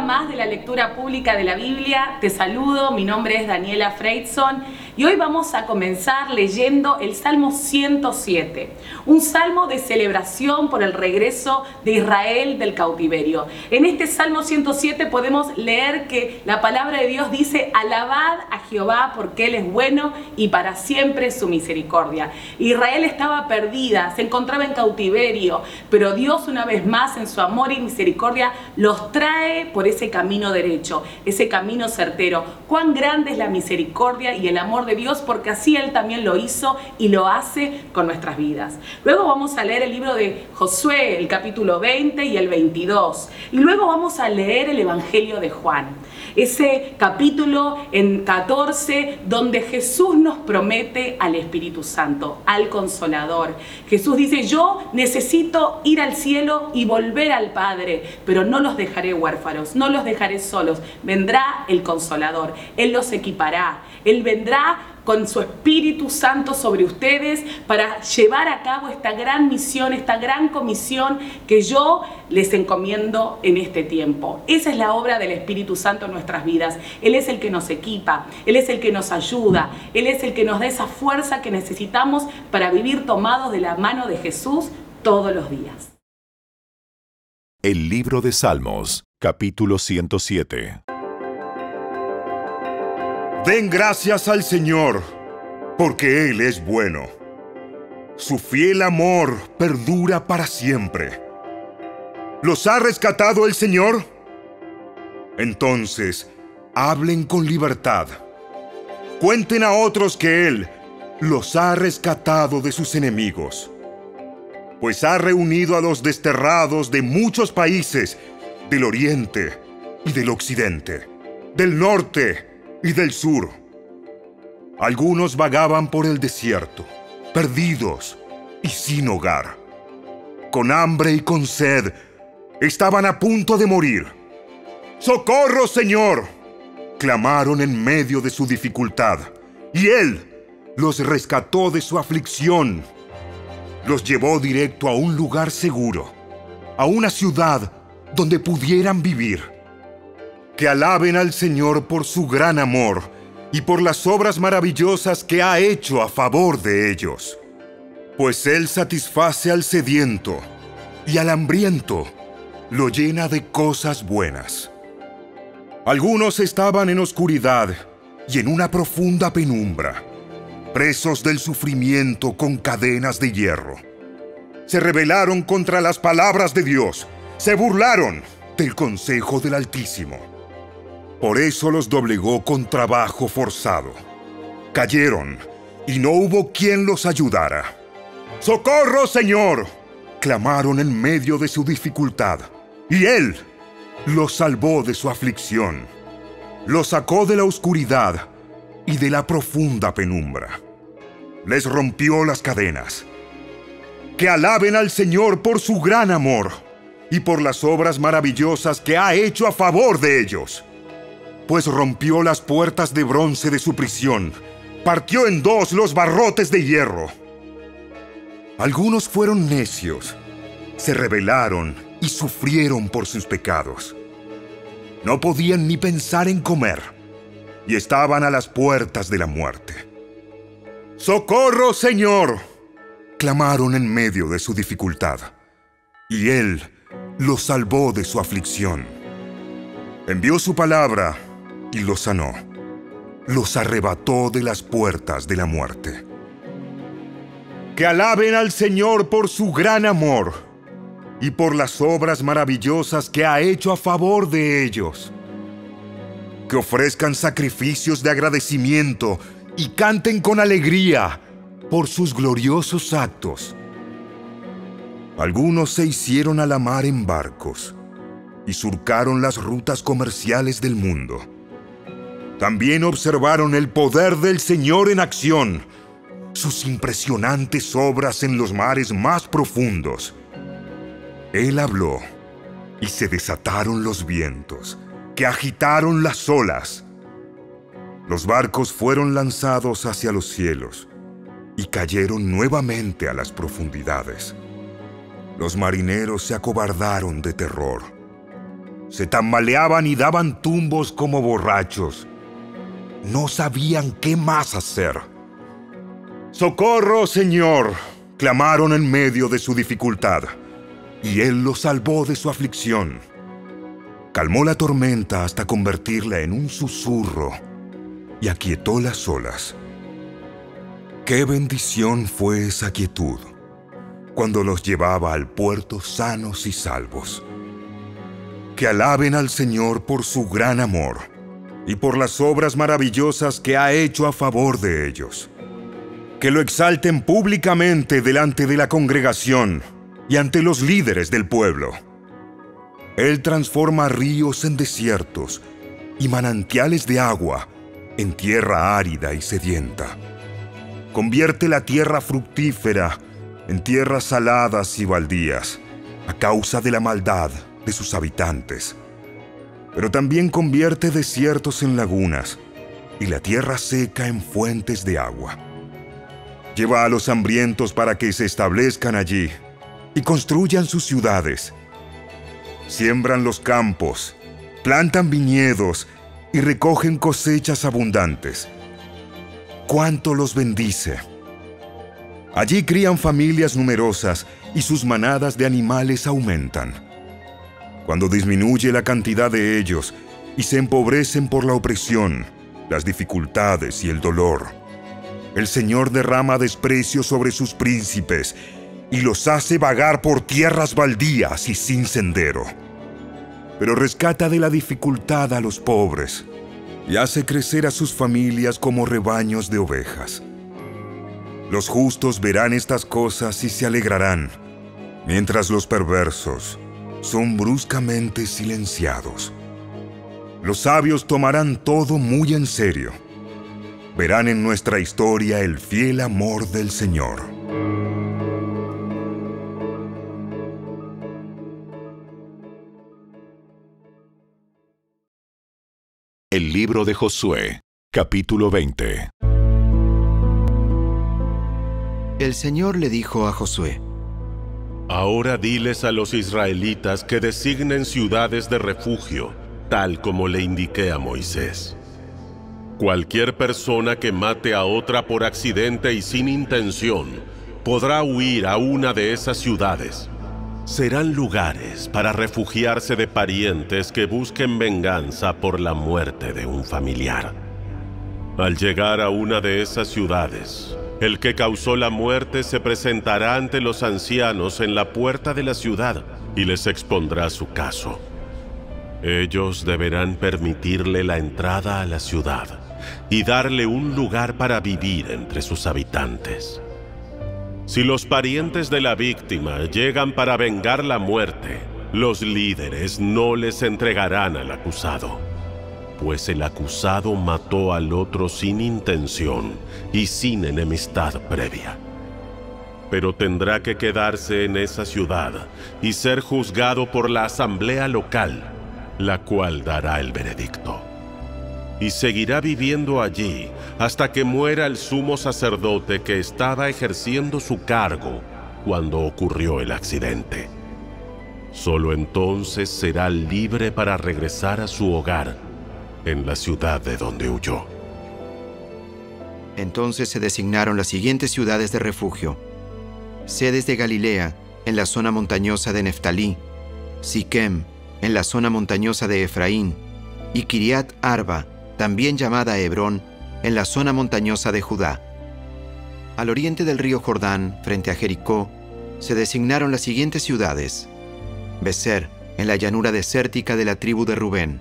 más de la lectura pública de la Biblia. Te saludo, mi nombre es Daniela Freidson y hoy vamos a comenzar leyendo el Salmo 107, un salmo de celebración por el regreso de Israel del cautiverio. En este Salmo 107 podemos leer que la palabra de Dios dice, alabad a Jehová porque Él es bueno y para siempre su misericordia. Israel estaba perdida, se encontraba en cautiverio, pero Dios una vez más en su amor y misericordia los trae por ese camino derecho, ese camino certero. Cuán grande es la misericordia y el amor de Dios, porque así Él también lo hizo y lo hace con nuestras vidas. Luego vamos a leer el libro de Josué, el capítulo 20 y el 22. Y luego vamos a leer el Evangelio de Juan, ese capítulo en 14 donde Jesús nos promete al Espíritu Santo, al Consolador. Jesús dice, yo necesito ir al cielo y volver al Padre, pero no los dejaré huérfanos, no los dejaré solos. Vendrá el Consolador, Él los equipará, Él vendrá con su Espíritu Santo sobre ustedes para llevar a cabo esta gran misión, esta gran comisión que yo les encomiendo en este tiempo. Esa es la obra del Espíritu Santo en nuestras vidas. Él es el que nos equipa, Él es el que nos ayuda, Él es el que nos da esa fuerza que necesitamos para vivir tomados de la mano de Jesús todos los días. El libro de Salmos, capítulo 107. Den gracias al Señor, porque Él es bueno. Su fiel amor perdura para siempre. ¿Los ha rescatado el Señor? Entonces, hablen con libertad. Cuenten a otros que Él los ha rescatado de sus enemigos. Pues ha reunido a los desterrados de muchos países, del oriente y del occidente, del norte y del sur. Algunos vagaban por el desierto, perdidos y sin hogar. Con hambre y con sed, estaban a punto de morir. ¡Socorro, Señor! clamaron en medio de su dificultad, y Él los rescató de su aflicción. Los llevó directo a un lugar seguro, a una ciudad donde pudieran vivir que alaben al Señor por su gran amor y por las obras maravillosas que ha hecho a favor de ellos. Pues Él satisface al sediento y al hambriento lo llena de cosas buenas. Algunos estaban en oscuridad y en una profunda penumbra, presos del sufrimiento con cadenas de hierro. Se rebelaron contra las palabras de Dios, se burlaron del consejo del Altísimo. Por eso los doblegó con trabajo forzado. Cayeron y no hubo quien los ayudara. ¡Socorro, Señor! clamaron en medio de su dificultad. Y Él los salvó de su aflicción. Los sacó de la oscuridad y de la profunda penumbra. Les rompió las cadenas. Que alaben al Señor por su gran amor y por las obras maravillosas que ha hecho a favor de ellos pues rompió las puertas de bronce de su prisión, partió en dos los barrotes de hierro. Algunos fueron necios, se rebelaron y sufrieron por sus pecados. No podían ni pensar en comer y estaban a las puertas de la muerte. ¡Socorro, Señor! clamaron en medio de su dificultad, y Él los salvó de su aflicción. Envió su palabra y los sanó. Los arrebató de las puertas de la muerte. Que alaben al Señor por su gran amor y por las obras maravillosas que ha hecho a favor de ellos. Que ofrezcan sacrificios de agradecimiento y canten con alegría por sus gloriosos actos. Algunos se hicieron a la mar en barcos y surcaron las rutas comerciales del mundo también observaron el poder del Señor en acción, sus impresionantes obras en los mares más profundos. Él habló y se desataron los vientos, que agitaron las olas. Los barcos fueron lanzados hacia los cielos y cayeron nuevamente a las profundidades. Los marineros se acobardaron de terror. Se tambaleaban y daban tumbos como borrachos. No sabían qué más hacer. ¡Socorro, Señor! clamaron en medio de su dificultad, y Él los salvó de su aflicción. Calmó la tormenta hasta convertirla en un susurro y aquietó las olas. Qué bendición fue esa quietud cuando los llevaba al puerto sanos y salvos. Que alaben al Señor por su gran amor y por las obras maravillosas que ha hecho a favor de ellos. Que lo exalten públicamente delante de la congregación y ante los líderes del pueblo. Él transforma ríos en desiertos y manantiales de agua en tierra árida y sedienta. Convierte la tierra fructífera en tierras saladas y baldías a causa de la maldad de sus habitantes. Pero también convierte desiertos en lagunas y la tierra seca en fuentes de agua. Lleva a los hambrientos para que se establezcan allí y construyan sus ciudades. Siembran los campos, plantan viñedos y recogen cosechas abundantes. ¿Cuánto los bendice? Allí crían familias numerosas y sus manadas de animales aumentan. Cuando disminuye la cantidad de ellos y se empobrecen por la opresión, las dificultades y el dolor, el Señor derrama desprecio sobre sus príncipes y los hace vagar por tierras baldías y sin sendero. Pero rescata de la dificultad a los pobres y hace crecer a sus familias como rebaños de ovejas. Los justos verán estas cosas y se alegrarán, mientras los perversos son bruscamente silenciados. Los sabios tomarán todo muy en serio. Verán en nuestra historia el fiel amor del Señor. El libro de Josué, capítulo 20. El Señor le dijo a Josué, Ahora diles a los israelitas que designen ciudades de refugio, tal como le indiqué a Moisés. Cualquier persona que mate a otra por accidente y sin intención podrá huir a una de esas ciudades. Serán lugares para refugiarse de parientes que busquen venganza por la muerte de un familiar. Al llegar a una de esas ciudades, el que causó la muerte se presentará ante los ancianos en la puerta de la ciudad y les expondrá su caso. Ellos deberán permitirle la entrada a la ciudad y darle un lugar para vivir entre sus habitantes. Si los parientes de la víctima llegan para vengar la muerte, los líderes no les entregarán al acusado pues el acusado mató al otro sin intención y sin enemistad previa. Pero tendrá que quedarse en esa ciudad y ser juzgado por la asamblea local, la cual dará el veredicto. Y seguirá viviendo allí hasta que muera el sumo sacerdote que estaba ejerciendo su cargo cuando ocurrió el accidente. Solo entonces será libre para regresar a su hogar en la ciudad de donde huyó. Entonces se designaron las siguientes ciudades de refugio. Sedes de Galilea, en la zona montañosa de Neftalí, Siquem, en la zona montañosa de Efraín, y Kiriat Arba, también llamada Hebrón, en la zona montañosa de Judá. Al oriente del río Jordán, frente a Jericó, se designaron las siguientes ciudades. Becer, en la llanura desértica de la tribu de Rubén,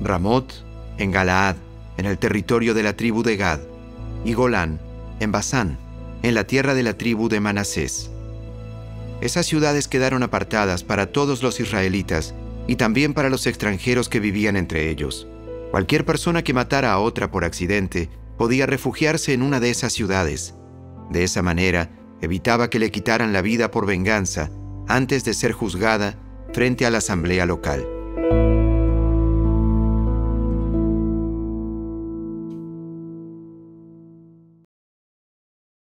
Ramot, en Galaad, en el territorio de la tribu de Gad, y Golán, en Basán, en la tierra de la tribu de Manasés. Esas ciudades quedaron apartadas para todos los israelitas y también para los extranjeros que vivían entre ellos. Cualquier persona que matara a otra por accidente podía refugiarse en una de esas ciudades. De esa manera, evitaba que le quitaran la vida por venganza antes de ser juzgada frente a la asamblea local.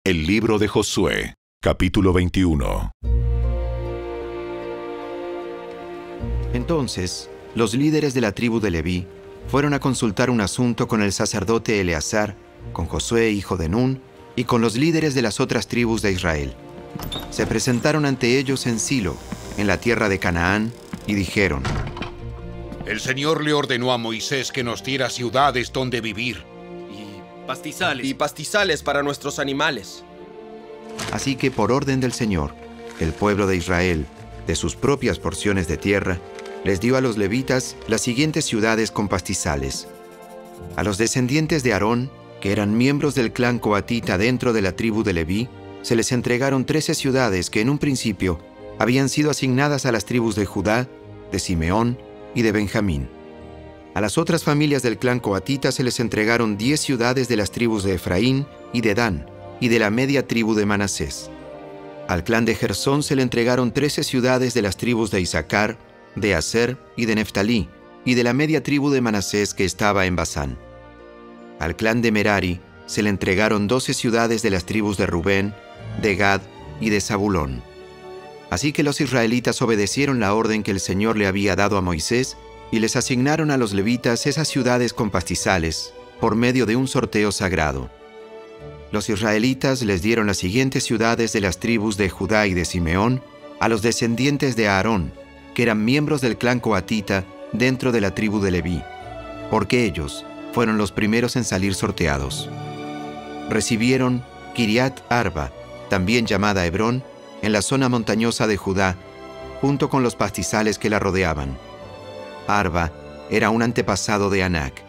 El libro de Josué, capítulo 21. Entonces los líderes de la tribu de Leví fueron a consultar un asunto con el sacerdote Eleazar, con Josué hijo de Nun, y con los líderes de las otras tribus de Israel. Se presentaron ante ellos en Silo, en la tierra de Canaán, y dijeron, El Señor le ordenó a Moisés que nos diera ciudades donde vivir. Y pastizales. Y pastizales para nuestros animales. Así que por orden del Señor, el pueblo de Israel, de sus propias porciones de tierra, les dio a los levitas las siguientes ciudades con pastizales. A los descendientes de Aarón, que eran miembros del clan coatita dentro de la tribu de Leví, se les entregaron trece ciudades que en un principio habían sido asignadas a las tribus de Judá, de Simeón y de Benjamín. A las otras familias del clan coatita se les entregaron diez ciudades de las tribus de Efraín y de Dan, y de la media tribu de Manasés. Al clan de Gersón se le entregaron trece ciudades de las tribus de Isaacar, de Aser y de Neftalí, y de la media tribu de Manasés que estaba en Basán. Al clan de Merari se le entregaron doce ciudades de las tribus de Rubén, de Gad y de Zabulón. Así que los israelitas obedecieron la orden que el Señor le había dado a Moisés y les asignaron a los levitas esas ciudades con pastizales, por medio de un sorteo sagrado. Los israelitas les dieron las siguientes ciudades de las tribus de Judá y de Simeón a los descendientes de Aarón, que eran miembros del clan coatita dentro de la tribu de Leví, porque ellos fueron los primeros en salir sorteados. Recibieron Kiriat Arba, también llamada Hebrón, en la zona montañosa de Judá, junto con los pastizales que la rodeaban. Arba era un antepasado de Anac,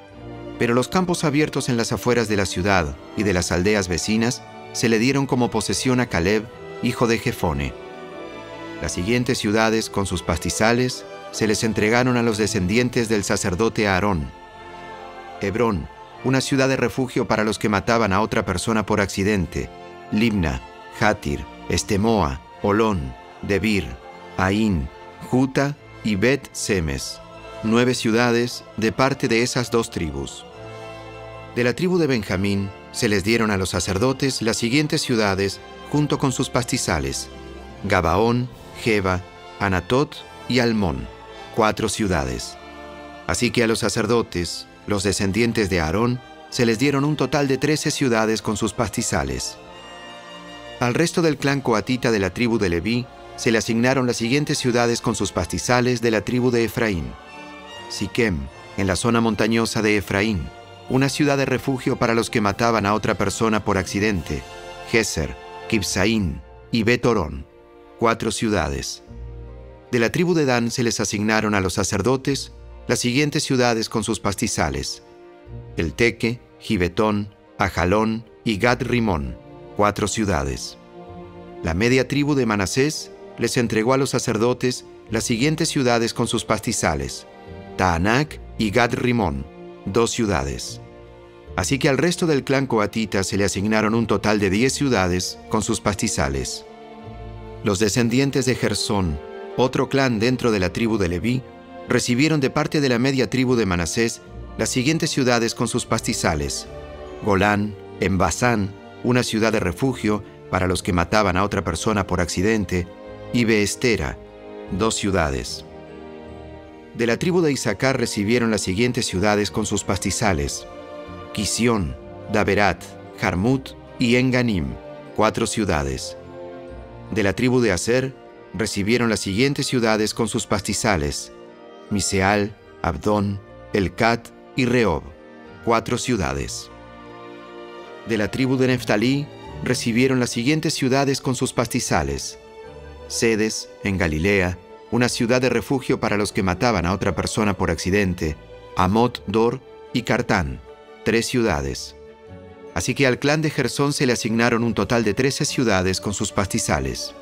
pero los campos abiertos en las afueras de la ciudad y de las aldeas vecinas se le dieron como posesión a Caleb, hijo de Jefone. Las siguientes ciudades con sus pastizales se les entregaron a los descendientes del sacerdote Aarón. Hebrón, una ciudad de refugio para los que mataban a otra persona por accidente. Limna, Hatir, Estemoa, Olón, Debir, Ain, Juta y Bet Semes, nueve ciudades de parte de esas dos tribus. De la tribu de Benjamín se les dieron a los sacerdotes las siguientes ciudades junto con sus pastizales: Gabaón, Jeba, Anatot y Almón, cuatro ciudades. Así que a los sacerdotes, los descendientes de Aarón, se les dieron un total de trece ciudades con sus pastizales. Al resto del clan coatita de la tribu de Leví se le asignaron las siguientes ciudades con sus pastizales de la tribu de Efraín. Siquem, en la zona montañosa de Efraín, una ciudad de refugio para los que mataban a otra persona por accidente. Geser, Kibsaín y Betorón, cuatro ciudades. De la tribu de Dan se les asignaron a los sacerdotes las siguientes ciudades con sus pastizales. El Teque, Gibetón, Ajalón y Gad Rimón, cuatro ciudades. La media tribu de Manasés les entregó a los sacerdotes las siguientes ciudades con sus pastizales, Taanac y Gad Rimón, dos ciudades. Así que al resto del clan coatita se le asignaron un total de diez ciudades con sus pastizales. Los descendientes de Gersón, otro clan dentro de la tribu de Leví, recibieron de parte de la media tribu de Manasés las siguientes ciudades con sus pastizales: Golán, en Basán, una ciudad de refugio para los que mataban a otra persona por accidente, y Beestera, dos ciudades. De la tribu de Isaacar recibieron las siguientes ciudades con sus pastizales: Quisión, Daberat, Jarmut y Enganim, cuatro ciudades. De la tribu de Aser recibieron las siguientes ciudades con sus pastizales: Miseal, Abdón, Elcat y Rehob, cuatro ciudades. De la tribu de Neftalí recibieron las siguientes ciudades con sus pastizales: Sedes, en Galilea, una ciudad de refugio para los que mataban a otra persona por accidente, Amot Dor y Cartán, tres ciudades. Así que al clan de Gersón se le asignaron un total de trece ciudades con sus pastizales.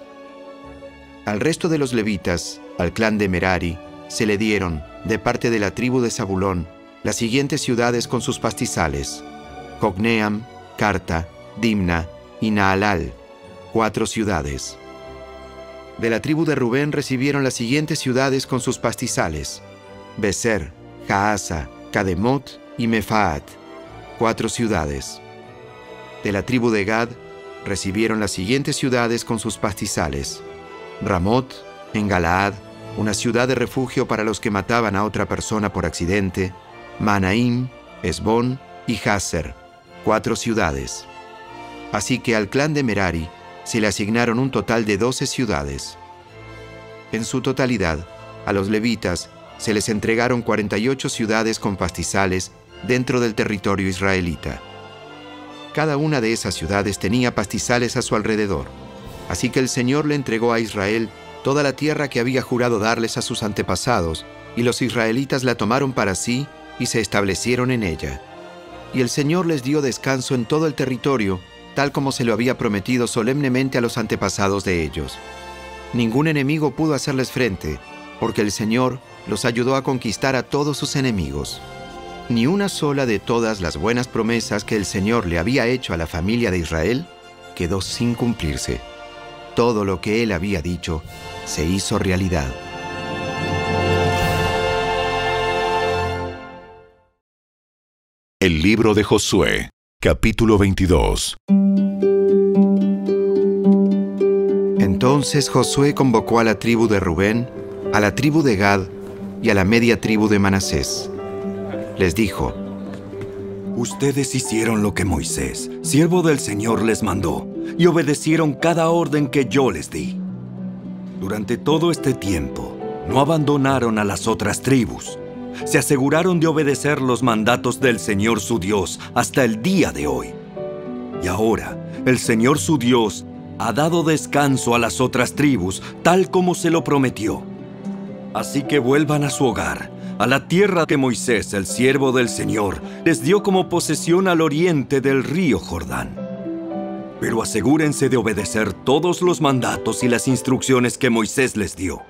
Al resto de los levitas, al clan de Merari, se le dieron, de parte de la tribu de Zabulón, las siguientes ciudades con sus pastizales: Cogneam, Carta, Dimna y Naalal, cuatro ciudades. De la tribu de Rubén recibieron las siguientes ciudades con sus pastizales: Beser, Jaasa, Kademot y Mefaat, cuatro ciudades. De la tribu de Gad recibieron las siguientes ciudades con sus pastizales: Ramot, en Galaad, una ciudad de refugio para los que mataban a otra persona por accidente, Manaim, Esbón y Hasser, cuatro ciudades. Así que al clan de Merari se le asignaron un total de doce ciudades. En su totalidad, a los levitas se les entregaron 48 ciudades con pastizales dentro del territorio israelita. Cada una de esas ciudades tenía pastizales a su alrededor, así que el Señor le entregó a Israel toda la tierra que había jurado darles a sus antepasados, y los israelitas la tomaron para sí y se establecieron en ella. Y el Señor les dio descanso en todo el territorio, tal como se lo había prometido solemnemente a los antepasados de ellos. Ningún enemigo pudo hacerles frente, porque el Señor los ayudó a conquistar a todos sus enemigos. Ni una sola de todas las buenas promesas que el Señor le había hecho a la familia de Israel quedó sin cumplirse. Todo lo que él había dicho se hizo realidad. El libro de Josué, capítulo 22. Entonces Josué convocó a la tribu de Rubén, a la tribu de Gad y a la media tribu de Manasés. Les dijo, Ustedes hicieron lo que Moisés, siervo del Señor, les mandó, y obedecieron cada orden que yo les di. Durante todo este tiempo, no abandonaron a las otras tribus. Se aseguraron de obedecer los mandatos del Señor su Dios hasta el día de hoy. Y ahora, el Señor su Dios ha dado descanso a las otras tribus, tal como se lo prometió. Así que vuelvan a su hogar, a la tierra que Moisés, el siervo del Señor, les dio como posesión al oriente del río Jordán. Pero asegúrense de obedecer todos los mandatos y las instrucciones que Moisés les dio.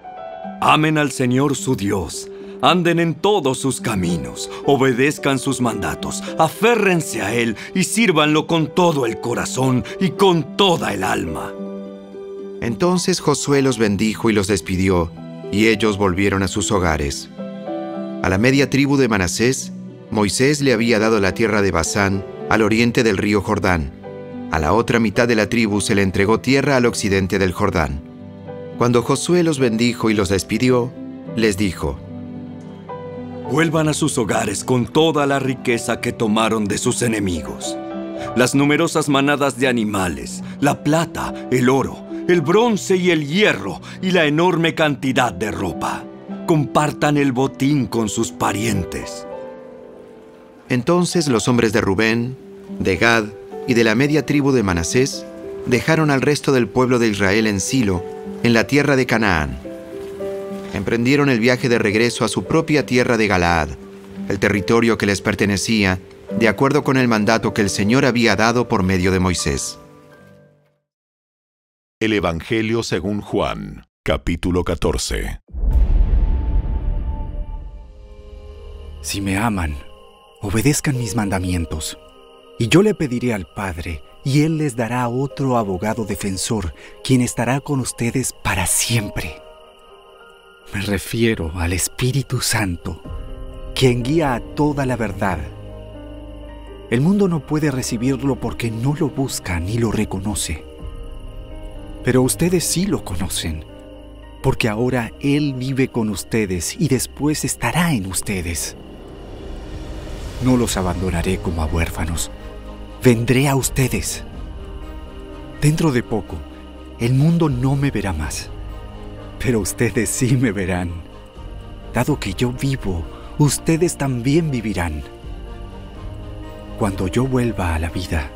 Amen al Señor su Dios, anden en todos sus caminos, obedezcan sus mandatos, aférrense a Él y sírvanlo con todo el corazón y con toda el alma. Entonces Josué los bendijo y los despidió, y ellos volvieron a sus hogares. A la media tribu de Manasés, Moisés le había dado la tierra de Basán, al oriente del río Jordán. A la otra mitad de la tribu se le entregó tierra al occidente del Jordán. Cuando Josué los bendijo y los despidió, les dijo, Vuelvan a sus hogares con toda la riqueza que tomaron de sus enemigos. Las numerosas manadas de animales, la plata, el oro, el bronce y el hierro y la enorme cantidad de ropa. Compartan el botín con sus parientes. Entonces los hombres de Rubén, de Gad y de la media tribu de Manasés dejaron al resto del pueblo de Israel en Silo, en la tierra de Canaán. Emprendieron el viaje de regreso a su propia tierra de Galaad, el territorio que les pertenecía, de acuerdo con el mandato que el Señor había dado por medio de Moisés. El Evangelio según Juan, capítulo 14. Si me aman, obedezcan mis mandamientos. Y yo le pediré al Padre, y Él les dará otro abogado defensor, quien estará con ustedes para siempre. Me refiero al Espíritu Santo, quien guía a toda la verdad. El mundo no puede recibirlo porque no lo busca ni lo reconoce. Pero ustedes sí lo conocen, porque ahora Él vive con ustedes y después estará en ustedes. No los abandonaré como a huérfanos. Vendré a ustedes. Dentro de poco, el mundo no me verá más, pero ustedes sí me verán. Dado que yo vivo, ustedes también vivirán. Cuando yo vuelva a la vida,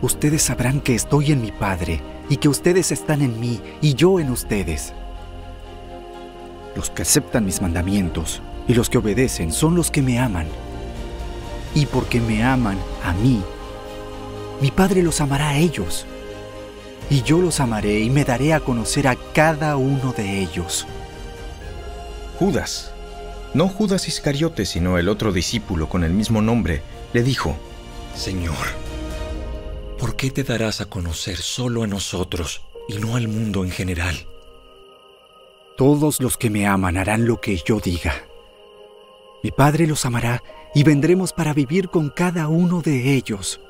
ustedes sabrán que estoy en mi Padre y que ustedes están en mí y yo en ustedes. Los que aceptan mis mandamientos y los que obedecen son los que me aman. Y porque me aman a mí, mi Padre los amará a ellos. Y yo los amaré y me daré a conocer a cada uno de ellos. Judas, no Judas Iscariote, sino el otro discípulo con el mismo nombre, le dijo, Señor, ¿por qué te darás a conocer solo a nosotros y no al mundo en general? Todos los que me aman harán lo que yo diga. Mi Padre los amará y vendremos para vivir con cada uno de ellos.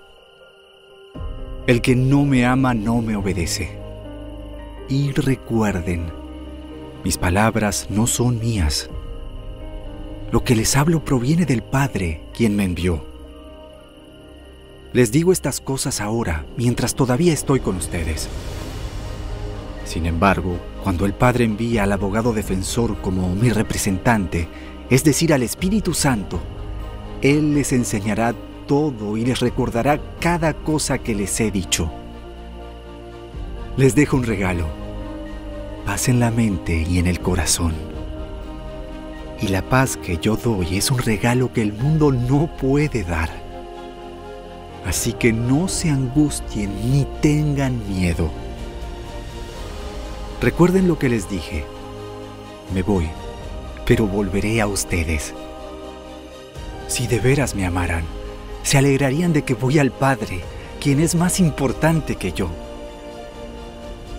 El que no me ama no me obedece. Y recuerden, Mis palabras no son mías. Lo que les hablo proviene del Padre, quien me envió. Les digo estas cosas ahora, mientras todavía estoy con ustedes. Sin embargo, cuando el Padre envía al abogado defensor como mi representante, es decir, al Espíritu Santo, Él les enseñará todo y les recordará cada cosa que les he dicho. Les dejo un regalo, paz en la mente y en el corazón. Y la paz que yo doy es un regalo que el mundo no puede dar. Así que no se angustien ni tengan miedo. Recuerden lo que les dije. Me voy, pero volveré a ustedes. Si de veras me amaran, se alegrarían de que voy al Padre, quien es más importante que yo.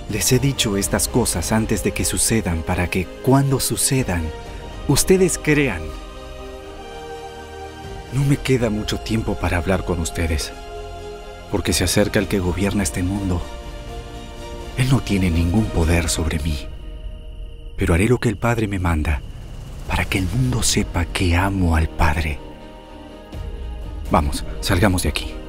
Les he dicho estas cosas antes de que sucedan para que cuando sucedan, ustedes crean. No me queda mucho tiempo para hablar con ustedes, porque se acerca el que gobierna este mundo él no tiene ningún poder sobre mí, pero haré lo que el Padre me manda para que el mundo sepa que amo al Padre. Vamos, salgamos de aquí.